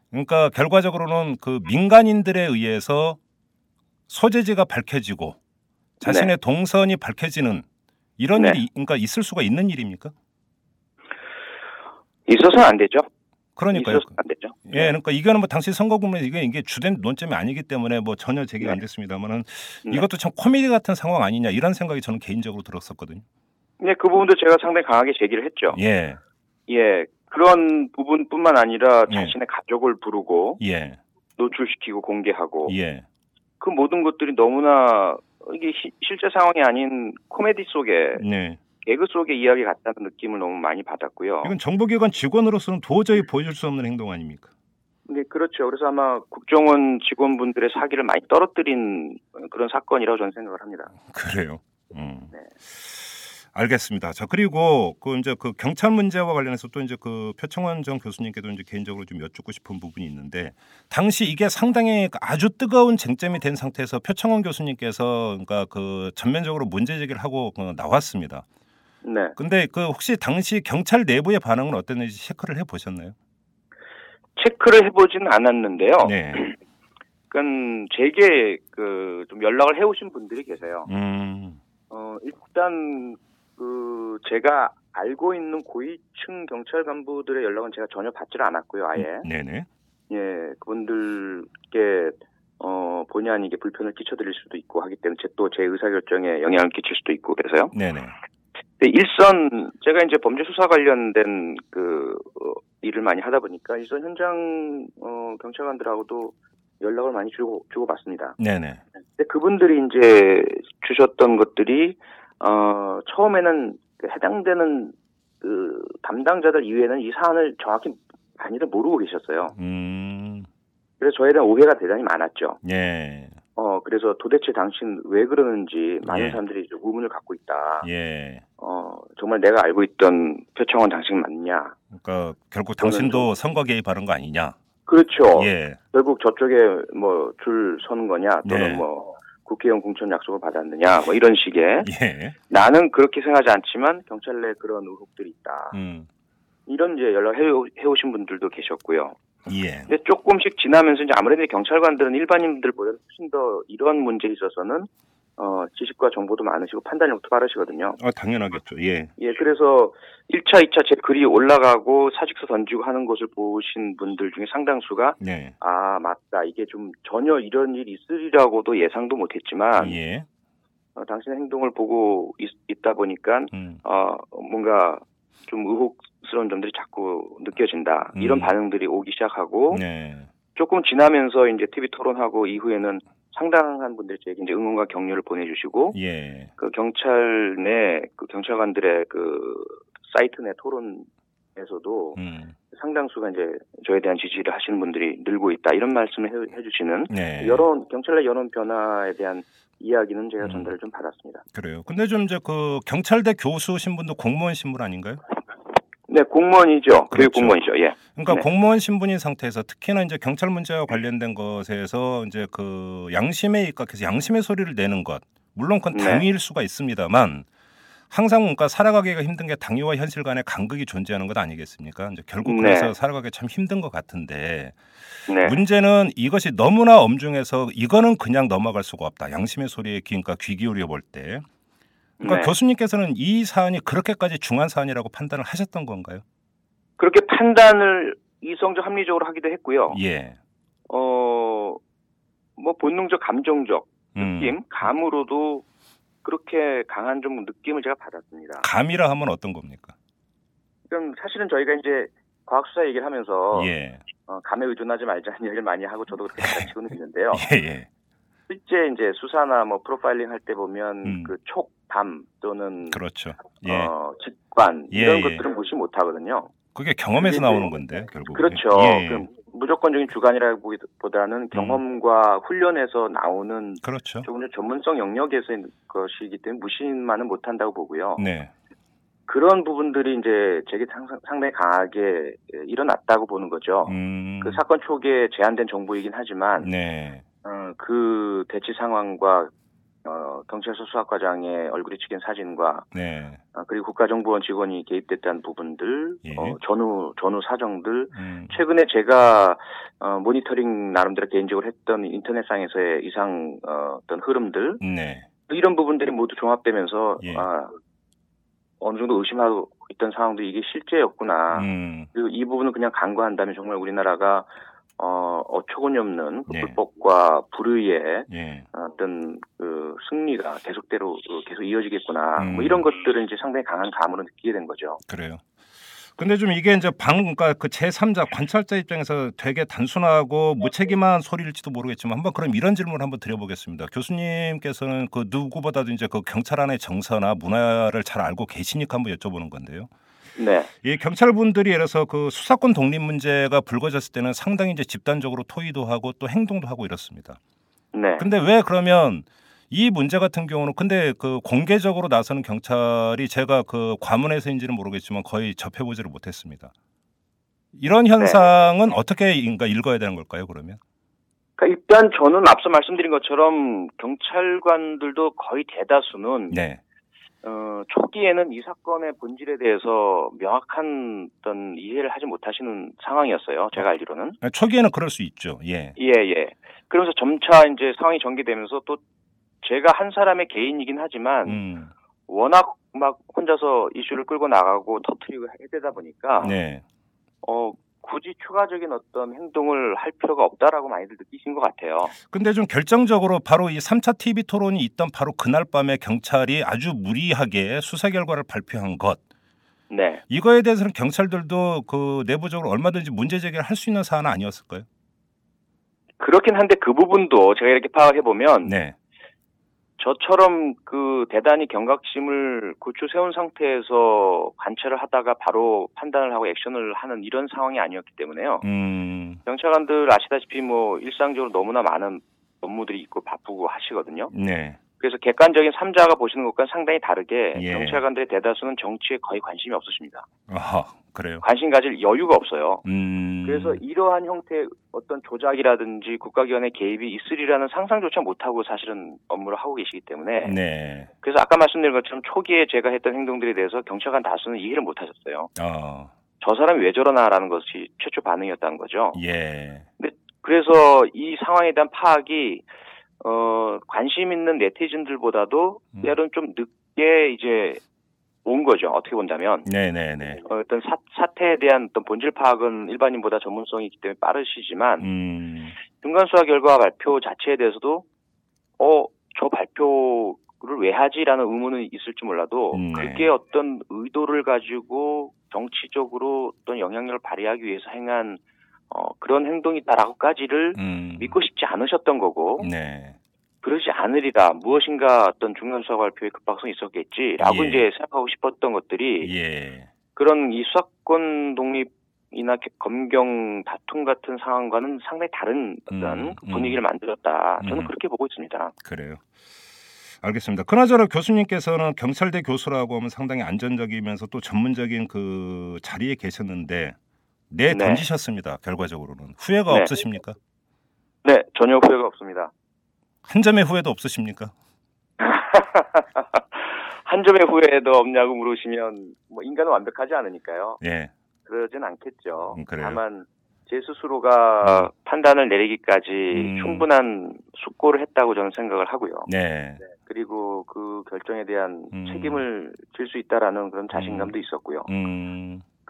그러니까 결과적으로는 그 민간인들에 의해서 소재지가 밝혀지고 자신의 동선이 밝혀지는 이런 네. 일이 그러니까 있을 수가 있는 일입니까? 있어서는 안 되죠. 그러니까요. 안 되죠. 예, 그러니까 이거는 뭐 당시 선거 국면에 이게 이게 주된 논점이 아니기 때문에 뭐 전혀 제기가 안 네. 됐습니다만은 네. 이것도 참 코미디 같은 상황 아니냐 이런 생각이 저는 개인적으로 들었었거든요. 네, 그 부분도 제가 상당히 강하게 제기를 했죠. 예, 예, 그런 부분뿐만 아니라 예. 자신의 가족을 부르고 예, 노출시키고 공개하고 예, 그 모든 것들이 너무나 이게 시- 실제 상황이 아닌 코미디 속에 네. 개그 속의 이야기 같다는 느낌을 너무 많이 받았고요. 이건 정보기관 직원으로서는 도저히 보여줄 수 없는 행동 아닙니까? 네, 그렇죠. 그래서 아마 국정원 직원분들의 사기를 많이 떨어뜨린 그런 사건이라고 저는 생각을 합니다. 그래요. 음. 네. 알겠습니다. 자 그리고 그 이제 그 경찰 문제와 관련해서 또 이제 그 표창원 전 교수님께도 이제 개인적으로 좀 여쭙고 싶은 부분이 있는데 당시 이게 상당히 아주 뜨거운 쟁점이 된 상태에서 표창원 교수님께서 그러니까 그 전면적으로 문제 제기를 하고 그 나왔습니다. 네. 근데 그 혹시 당시 경찰 내부의 반응은 어땠는지 체크를 해 보셨나요? 체크를 해보진 않았는데요. 네. (clears throat) 그건 제게 그 좀 연락을 해오신 분들이 계세요. 음. 어, 일단 그 제가 알고 있는 고위층 경찰 간부들의 연락은 제가 전혀 받지를 않았고요, 아예. 네네. 예, 그분들께 어 본의 아니게 불편을 끼쳐드릴 수도 있고 하기 때문에 또 제 의사결정에 영향을 끼칠 수도 있고 그래서요. 네네. 근데 일선 제가 이제 범죄 수사 관련된 그 어, 일을 많이 하다 보니까 일선 현장 어, 경찰관들하고도 연락을 많이 주고 주고 받습니다. 네네. 근데 그분들이 이제 주셨던 것들이 어 처음에는 그 해당되는 그 담당자들 이외에는 이 사안을 정확히 많이들 모르고 계셨어요. 음. 그래서 저에 대한 오해가 대단히 많았죠. 예. 어 그래서 도대체 당신 왜 그러는지 많은 예. 사람들이 좀 의문을 갖고 있다. 예. 어 정말 내가 알고 있던 표창원 당신 맞냐? 그러니까 결국 당신도 선거 개입 하는 거 아니냐? 그렇죠. 예. 결국 저쪽에 뭐 줄 서는 거냐 또는 네. 뭐 국회의원 공천 약속을 받았느냐 뭐 이런 식의 예. 나는 그렇게 생각하지 않지만 경찰 내 그런 의혹들이 있다. 음. 이런 이제 연락 해 오신 분들도 계셨고요. 예. 근데 조금씩 지나면서 이제 아무래도 경찰관들은 일반인들보다 훨씬 더 이런 문제에 있어서는 어 지식과 정보도 많으시고 판단력도 빠르시거든요. 아, 당연하겠죠. 예. 예, 그래서 1차, 2차 제 글이 올라가고 사직서 던지고 하는 것을 보신 분들 중에 상당수가 네. 아, 맞다. 이게 좀 전혀 이런 일이 있으리라고도 예상도 못 했지만 예. 어, 당신의 행동을 보고 있, 다 보니까 음. 어, 뭔가 좀 의혹스러운 점들이 자꾸 느껴진다. 이런 음. 반응들이 오기 시작하고 네. 조금 지나면서 이제 TV 토론하고 이후에는 상당한 분들이 제게 이제 응원과 격려를 보내주시고 예. 그 경찰 내 그 경찰관들의 그 사이트 내 토론에서도 음. 상당수가 이제 저에 대한 지지를 하시는 분들이 늘고 있다 이런 말씀을 해, 해주시는 네. 여론 경찰 내 여론 변화에 대한 이야기는 제가 음. 전달을 좀 받았습니다. 그래요. 근데 좀 이제 그 경찰대 교수 신 분도 공무원 신분 아닌가요? 네 공무원이죠. 교육 그렇죠. 공무원이죠. 예. 그러니까 네. 공무원 신분인 상태에서 특히나 이제 경찰 문제와 관련된 것에서 이제 그 양심에 입각해서 양심의 소리를 내는 것 물론 그건 네. 당위일 수가 있습니다만 항상 그러니까 살아가기가 힘든 게 당위와 현실 간의 간극이 존재하는 것 아니겠습니까? 이제 결국 네. 그래서 살아가기 참 힘든 것 같은데 네. 문제는 이것이 너무나 엄중해서 이거는 그냥 넘어갈 수가 없다. 양심의 소리에 귀, 그러니까 귀 기울여 볼 때. 그러니까 네. 교수님께서는 이 사안이 그렇게까지 중한 사안이라고 판단을 하셨던 건가요? 그렇게 판단을 이성적 합리적으로 하기도 했고요. 예. 어, 뭐 본능적 감정적 음. 느낌, 감으로도 그렇게 강한 좀 느낌을 제가 받았습니다. 감이라 하면 어떤 겁니까? 그럼 사실은 저희가 이제 과학 수사 얘기를 하면서 예. 어, 감에 의존하지 말자는 얘기를 많이 하고 저도 그렇게 (laughs) 가르치고는 있는데요. 예, 예. 실제 이제 수사나 뭐 프로파일링 할 때 보면 음. 그 촉, 감 또는 그렇죠. 예. 어, 직관 예, 이런 예. 것들은 무시 못 하거든요. 그게 경험에서 그게 나오는 건데 결국. 그렇죠. 예. 그럼 무조건적인 주관이라기보다는 경험과 훈련에서 나오는 그렇죠. 조금 더 전문성 영역에서의 것이기 때문에 무시만은 못 한다고 보고요. 네. 그런 부분들이 이제 제게 상- 상당히 강하게 일어났다고 보는 거죠. 음. 그 사건 초기에 제한된 정보이긴 하지만 네. 어, 그 대치 상황과 어, 경찰서 수사과장의 얼굴이 찍힌 사진과 네. 어, 그리고 국가정보원 직원이 개입됐다는 부분들, 예. 어, 전후 전후 사정들, 음. 최근에 제가 어, 모니터링 나름대로 개인적으로 했던 인터넷상에서의 이상 어, 어떤 흐름들 네. 이런 부분들이 모두 종합되면서 예. 아, 어느 정도 의심하고 있던 상황도 이게 실제였구나. 음. 그리고 이 부분을 그냥 간과한다면 정말 우리나라가 어, 어처구니 없는 그 예. 불법과 불의의 예. 어떤 그 승리가 계속대로 어, 계속 이어지겠구나. 음. 뭐 이런 것들을 이제 상당히 강한 감으로 느끼게 된 거죠. 그래요. 근데 좀 이게 이제 방 그러니까 그 제3자 관찰자 입장에서 되게 단순하고 무책임한 소리일지도 모르겠지만 한번 그럼 이런 질문을 한번 드려보겠습니다. 교수님께서는 그 누구보다도 이제 그 경찰 안의 정서나 문화를 잘 알고 계시니까 한번 여쭤보는 건데요. 네. 이 경찰분들이 예를 들어서 그 수사권 독립 문제가 불거졌을 때는 상당히 이제 집단적으로 토의도 하고 또 행동도 하고 이렇습니다. 네. 근데 왜 그러면 이 문제 같은 경우는 근데 그 공개적으로 나서는 경찰이 제가 그 과문에서인지는 모르겠지만 거의 접해보지를 못했습니다. 이런 현상은 어떻게 인가 읽어야 되는 걸까요? 그러면? 그러니까 일단 저는 앞서 말씀드린 것처럼 경찰관들도 거의 대다수는 네. 어, 초기에는 이 사건의 본질에 대해서 명확한 어떤 이해를 하지 못하시는 상황이었어요. 제가 알기로는. 초기에는 그럴 수 있죠. 예. 예, 예. 그러면서 점차 이제 상황이 전개되면서 또 제가 한 사람의 개인이긴 하지만 음. 워낙 막 혼자서 이슈를 끌고 나가고 터트리고 해대다 보니까 네. 어 굳이 추가적인 어떤 행동을 할 필요가 없다라고 많이들 느끼신 것 같아요. 근데 좀 결정적으로 바로 이 3차 TV 토론이 있던 바로 그날 밤에 경찰이 아주 무리하게 수사 결과를 발표한 것. 네. 이거에 대해서는 경찰들도 그 내부적으로 얼마든지 문제 제기를 할 수 있는 사안은 아니었을까요? 그렇긴 한데 그 부분도 제가 이렇게 파악해 보면 네. 저처럼 그 대단히 경각심을 구추 세운 상태에서 관찰을 하다가 바로 판단을 하고 액션을 하는 이런 상황이 아니었기 때문에요. 음. 경찰관들 아시다시피 뭐 일상적으로 너무나 많은 업무들이 있고 바쁘고 하시거든요. 네. 그래서 객관적인 삼자가 보시는 것과는 상당히 다르게 예. 경찰관들의 대다수는 정치에 거의 관심이 없으십니다. 아하, 그래요. 관심 가질 여유가 없어요. 음. 그래서 이러한 형태의 어떤 조작이라든지 국가기관의 개입이 있으리라는 상상조차 못하고 사실은 업무를 하고 계시기 때문에 네. 그래서 아까 말씀드린 것처럼 초기에 제가 했던 행동들에 대해서 경찰관 다수는 이해를 못하셨어요. 어. 저 사람이 왜 저러나라는 것이 최초 반응이었다는 거죠. 예. 그래서 이 상황에 대한 파악이 어 관심 있는 네티즌들보다도 음. 때로는 좀 늦게 이제 온 거죠. 어떻게 본다면 네, 네, 네. 어, 어떤 사, 사태에 대한 어떤 본질 파악은 일반인보다 전문성이 있기 때문에 빠르시지만 음. 중간 수사 결과 발표 자체에 대해서도 어 저 발표를 왜 하지라는 의문은 있을지 몰라도 음, 네. 그게 어떤 의도를 가지고 정치적으로 어떤 영향력을 발휘하기 위해서 행한 어, 그런 행동이다라고까지를 음. 믿고 싶지 않으셨던 거고 네. 그러지 않으리라 무엇인가 어떤 중간 수사 발표에 급박성이 있었겠지라고 예. 이제 생각하고 싶었던 것들이 예. 그런 이 수사권 독립이나 개- 검경 다툼 같은 상황과는 상당히 다른 어떤 음, 그 분위기를 만들었다. 저는 음. 그렇게 보고 있습니다. 그래요. 알겠습니다. 그나저나 교수님께서는 경찰대 교수라고 하면 상당히 안전적이면서 또 전문적인 그 자리에 계셨는데 내 네. 던지셨습니다. 결과적으로는 후회가 네. 없으십니까? 네, 전혀 후회가 없습니다. 한 점의 후회도 없으십니까? (laughs) 한 점의 후회도 없냐고 물으시면 뭐 인간은 완벽하지 않으니까요. 예. 그러진 않겠죠. 음, 그래요? 다만 제 스스로가 판단을 내리기까지 음. 충분한 숙고를 했다고 저는 생각을 하고요. 네. 그리고 그 결정에 대한 음. 책임을 질 수 있다라는 그런 자신감도 있었고요.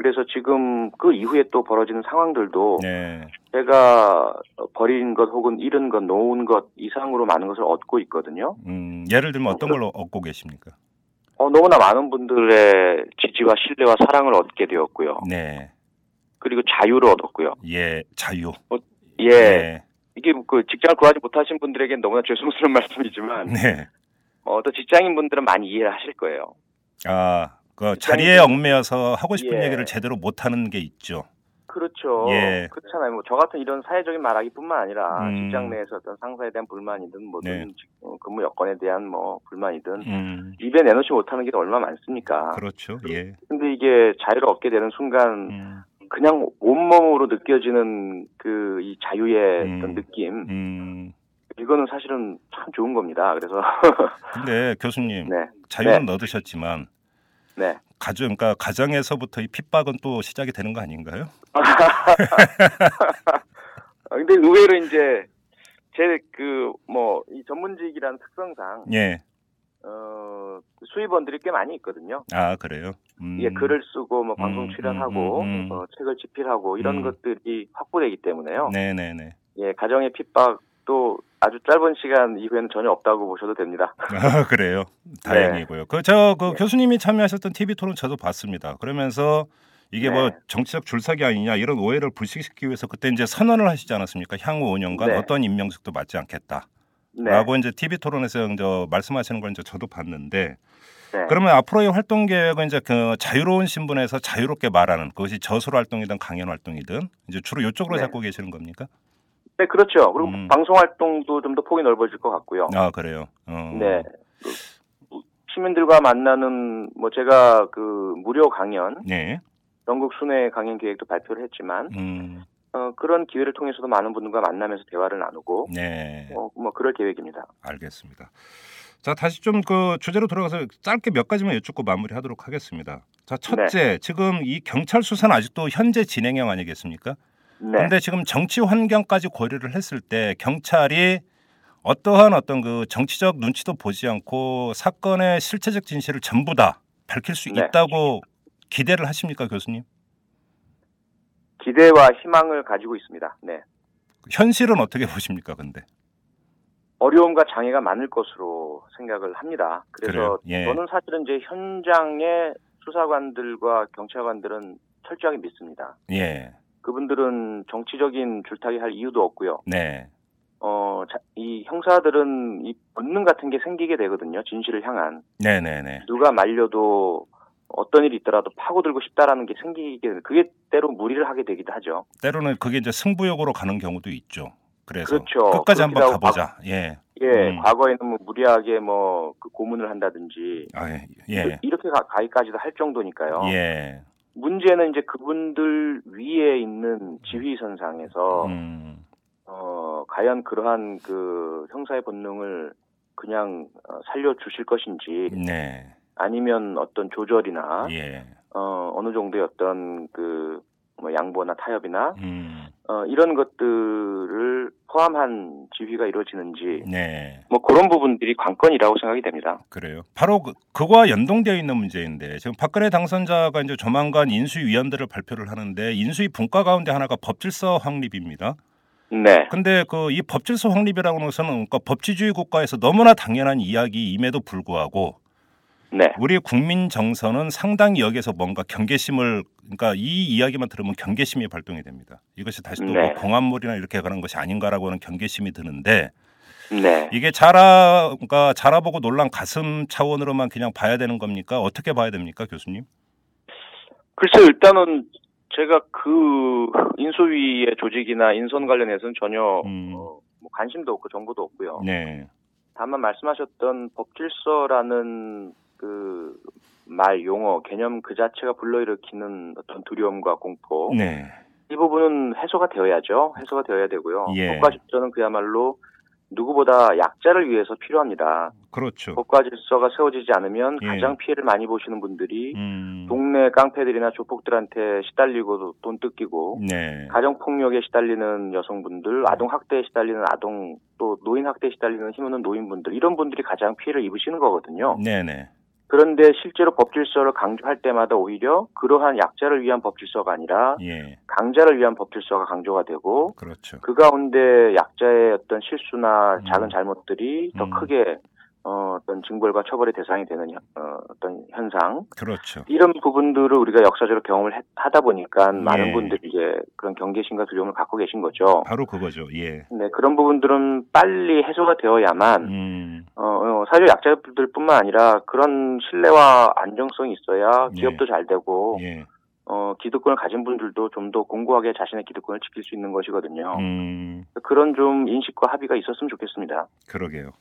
음. 그래서 지금 그 이후에 또 벌어지는 상황들도 네. 제가 버린 것 혹은 잃은 것, 놓은 것 이상으로 많은 것을 얻고 있거든요. 음, 예를 들면 어떤 걸로 얻고 계십니까? 어, 너무나 많은 분들의 지지와 신뢰와 사랑을 얻게 되었고요. 네. 그리고 자유를 얻었고요. 예, 자유. 예. 네. 이게 그 직장을 구하지 못하신 분들에겐 너무나 죄송스러운 (laughs) 말씀이지만 네. 어, 또 직장인 분들은 많이 이해를 하실 거예요. 아, 그 자리에 얽매여서 하고 싶은 예. 얘기를 제대로 못 하는 게 있죠. 그렇죠. 예. 그렇잖아요. 뭐 저 같은 이런 사회적인 말하기뿐만 아니라 음. 직장 내에서 어떤 상사에 대한 불만이든 뭐든 네. 직- 어, 근무 여건에 대한 뭐 불만이든 음. 입에 내놓지 못하는 게 얼마나 많습니까? 그렇죠. 예. 근데 이게 자유를 얻게 되는 순간 음. 그냥 온몸으로 느껴지는 그 이 자유의 음. 어떤 느낌 음. 이거는 사실은 참 좋은 겁니다. 그래서 근데 교수님 (laughs) 네, 자유는 네. 얻으셨지만 네. 가정 그러니까 가정에서부터 이 핍박은 또 시작이 되는 거 아닌가요? 어, (laughs) 근데 의외로 이제 제 그 뭐 이 전문직이라는 특성상 예. 어 수입원들이 꽤 많이 있거든요. 아 그래요. 음. 예, 글을 쓰고 뭐 방송 음, 출연하고 음, 음, 음. 어, 책을 집필하고 이런 음. 것들이 확보되기 때문에요. 네네네. 예, 가정의 핍박 도 아주 짧은 시간 이후에는 전혀 없다고 보셔도 됩니다. (laughs) 아 그래요. 다행이고요. 그저그 네. 교수님이 참여하셨던 TV 토론 저도 봤습니다. 그러면서 이게 뭐 네. 정치적 줄사기 아니냐 이런 오해를 불식시키기 위해서 그때 이제 선언을 하시지 않았습니까? 향후 5년간 네. 어떤 임명직도 맡지 않겠다. 네. 라고 이제 TV 토론에서 이제 말씀하시는 걸 이제 저도 봤는데 네. 그러면 앞으로의 활동 계획은 이제 그 자유로운 신분에서 자유롭게 말하는 그것이 저술 활동이든 강연 활동이든 이제 주로 이쪽으로 네. 잡고 계시는 겁니까? 네, 그렇죠. 그리고 음. 방송 활동도 좀 더 폭이 넓어질 것 같고요. 아 그래요. 어. 네. 그 시민들과 만나는 뭐 제가 그 무료 강연, 네. 전국 순회 강연 계획도 발표를 했지만 음. 어, 그런 기회를 통해서도 많은 분들과 만나면서 대화를 나누고 네. 어, 뭐 그럴 계획입니다. 알겠습니다. 자 다시 좀 그 주제로 들어가서 짧게 몇 가지만 여쭙고 마무리하도록 하겠습니다. 자 첫째 지금 이 경찰 수사는 아직도 현재 진행형 아니겠습니까? 네. 그런데 지금 정치 환경까지 고려를 했을 때 경찰이 어떠한 어떤 그 정치적 눈치도 보지 않고 사건의 실체적 진실을 전부 다 밝힐 수 네. 있다고 기대를 하십니까 교수님? 기대와 희망을 가지고 있습니다. 네. 현실은 어떻게 보십니까 근데? 어려움과 장애가 많을 것으로 생각을 합니다. 그래서? 예. 저는 사실은 이제 현장의 수사관들과 경찰관들은 철저하게 믿습니다. 예. 그분들은 정치적인 줄타기 할 이유도 없고요. 네. 어, 자- 이 형사들은 이 본능 같은 게 생기게 되거든요. 진실을 향한. 네네네. 누가 말려도 어떤 일이 있더라도 파고들고 싶다라는 게 생기게, 되- 그게 때로 무리를 하게 되기도 하죠. 때로는 그게 이제 승부욕으로 가는 경우도 있죠. 그래서 그렇죠. 끝까지 한번 가보자. 예. 예, 음. 과거에는 뭐 무리하게 뭐 그 고문을 한다든지 아, 예. 예. 이렇게 가, 가기까지도 할 정도니까요. 예. 문제는 이제 그분들 위에 있는 지휘선상에서 음. 어, 과연 그러한 그 형사의 본능을 그냥 어, 살려 주실 것인지 네. 아니면 어떤 조절이나 예. 어, 어느 정도의 어떤 그 뭐 양보나 타협이나 음. 어, 이런 것들을 포함한 지휘가 이루어지는지 네. 뭐 그런 부분들이 관건이라고 생각이 됩니다. 그래요. 바로 그, 그거와 연동되어 있는 문제인데 지금 박근혜 당선자가 이제 조만간 인수위원들을 발표를 하는데 인수위 분과 가운데 하나가 법질서 확립입니다. 네. 근데 그 이 법질서 확립이라고 하는 것은 그러니까 법치주의 국가에서 너무나 당연한 이야기임에도 불구하고 네. 우리 국민 정서는 상당히 여기서 뭔가 경계심을 그러니까 이 이야기만 들으면 경계심이 발동이 됩니다. 이것이 다시 또 네. 뭐 공안물이나 이렇게 가는 것이 아닌가라고 하는 경계심이 드는데 네. 이게 자라 그러니까 자라보고 놀란 가슴 차원으로만 그냥 봐야 되는 겁니까? 어떻게 봐야 됩니까, 교수님? 글쎄 일단은 제가 그 인수위의 조직이나 인선 관련해서는 전혀 음. 어, 뭐 관심도 없고 정보도 없고요. 네. 다만 말씀하셨던 법질서라는 그 말 용어 개념 그 자체가 불러일으키는 어떤 두려움과 공포 네. 이 부분은 해소가 되어야죠. 해소가 되어야 되고요. 예. 법과 질서는 그야말로 누구보다 약자를 위해서 필요합니다. 그렇죠. 법과 질서가 세워지지 않으면 예. 가장 피해를 많이 보시는 분들이 음. 동네 깡패들이나 조폭들한테 시달리고 돈 뜯기고 네. 가정 폭력에 시달리는 여성분들, 아동 학대에 시달리는 아동 또 노인 학대에 시달리는 힘없는 노인분들 이런 분들이 가장 피해를 입으시는 거거든요. 네, 네. 그런데 실제로 법질서를 강조할 때마다 오히려 그러한 약자를 위한 법질서가 아니라 예. 강자를 위한 법질서가 강조가 되고 그렇죠. 그 가운데 약자의 어떤 실수나 음. 작은 잘못들이 더 음. 크게 어, 어떤 징벌과 처벌의 대상이 되는 현- 어, 어떤 현상 그렇죠. 이런 부분들을 우리가 역사적으로 경험을 했- 하다 보니까 많은 예. 분들이 이제 그런 경계심과 두려움을 갖고 계신 거죠. 바로 그거죠. 예. 네, 그런 부분들은 빨리 해소가 되어야만 음. 어, 어, 사회적 약자들뿐만 아니라 그런 신뢰와 안정성이 있어야 예. 기업도 잘 되고 예. 어, 기득권을 가진 분들도 좀 더 공고하게 자신의 기득권을 지킬 수 있는 것이거든요. 음. 그런 좀 인식과 합의가 있었으면 좋겠습니다. 그러게요.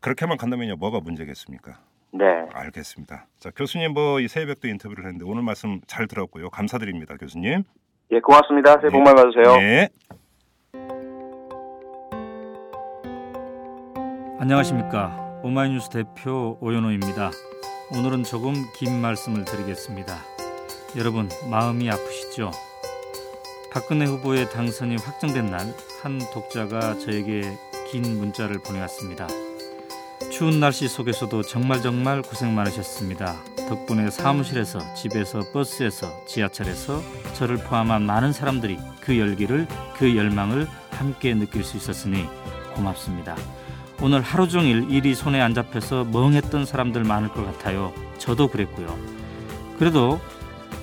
그렇게만 간다면요. 뭐가 문제겠습니까? 네. 알겠습니다. 자, 교수님 뭐 이 새벽도 인터뷰를 했는데 오늘 말씀 잘 들었고요. 감사드립니다, 교수님. 예, 고맙습니다. 새해 복 네. 많이 받으세요. 네. 안녕하십니까. 오마이뉴스 대표 오연호입니다. 오늘은 조금 긴 말씀을 드리겠습니다. 여러분, 마음이 아프시죠? 박근혜 후보의 당선이 확정된 날, 한 독자가 저에게 긴 문자를 보내왔습니다. 추운 날씨 속에서도 정말 정말 고생 많으셨습니다. 덕분에 사무실에서, 집에서, 버스에서, 지하철에서 저를 포함한 많은 사람들이 그 열기를, 그 열망을 함께 느낄 수 있었으니 고맙습니다. 오늘 하루 종일 일이 손에 안 잡혀서 멍했던 사람들 많을 것 같아요. 저도 그랬고요. 그래도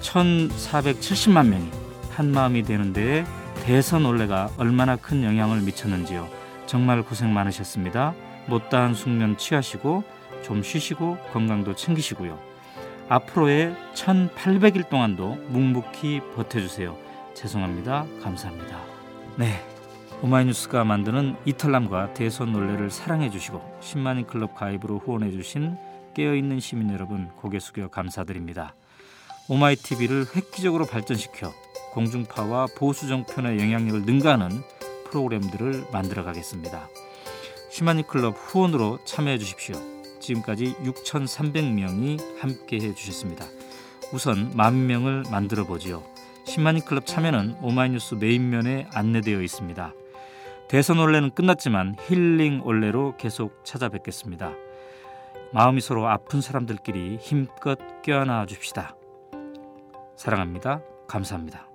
1470만 명이 한 마음이 되는데 대선 올레가 얼마나 큰 영향을 미쳤는지요. 정말 고생 많으셨습니다. 못다한 숙면 취하시고 좀 쉬시고 건강도 챙기시고요. 앞으로의 1800일 동안도 묵묵히 버텨주세요. 죄송합니다. 감사합니다. 네. 오마이뉴스가 만드는 이탈남과 대선 논례를 사랑해 주시고 10만인 클럽 가입으로 후원해 주신 깨어있는 시민 여러분 고개 숙여 감사드립니다. 오마이TV를 획기적으로 발전시켜 공중파와 보수 종편의 영향력을 능가하는 프로그램들을 만들어 가겠습니다. 10만인 클럽 후원으로 참여해 주십시오. 지금까지 6,300명이 함께해 주셨습니다. 우선 만 명을 만들어 보지요. 10만인 클럽 참여는 오마이뉴스 메인면에 안내되어 있습니다. 대선 올레는 끝났지만 힐링 올레로 계속 찾아뵙겠습니다. 마음이 서로 아픈 사람들끼리 힘껏 껴안아 줍시다. 사랑합니다. 감사합니다.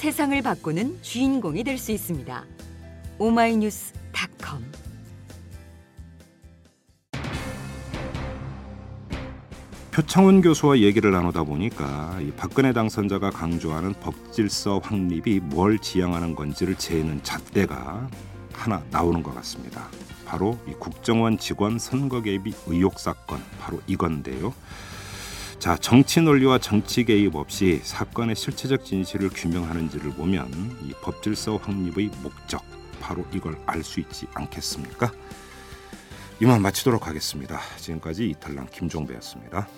세상을 바꾸는 주인공이 될 수 있습니다. 오마이뉴스닷컴 표창원 교수와 얘기를 나누다 보니까 이 박근혜 당선자가 강조하는 법질서 확립이 뭘 지향하는 건지를 재는 잣대가 하나 나오는 것 같습니다. 바로 이 국정원 직원 선거 개입 의혹 사건 바로 이건데요. 자 정치 논리와 정치 개입 없이 사건의 실체적 진실을 규명하는지를 보면 이 법질서 확립의 목적 바로 이걸 알 수 있지 않겠습니까? 이만 마치도록 하겠습니다. 지금까지 이탈남 김종배였습니다.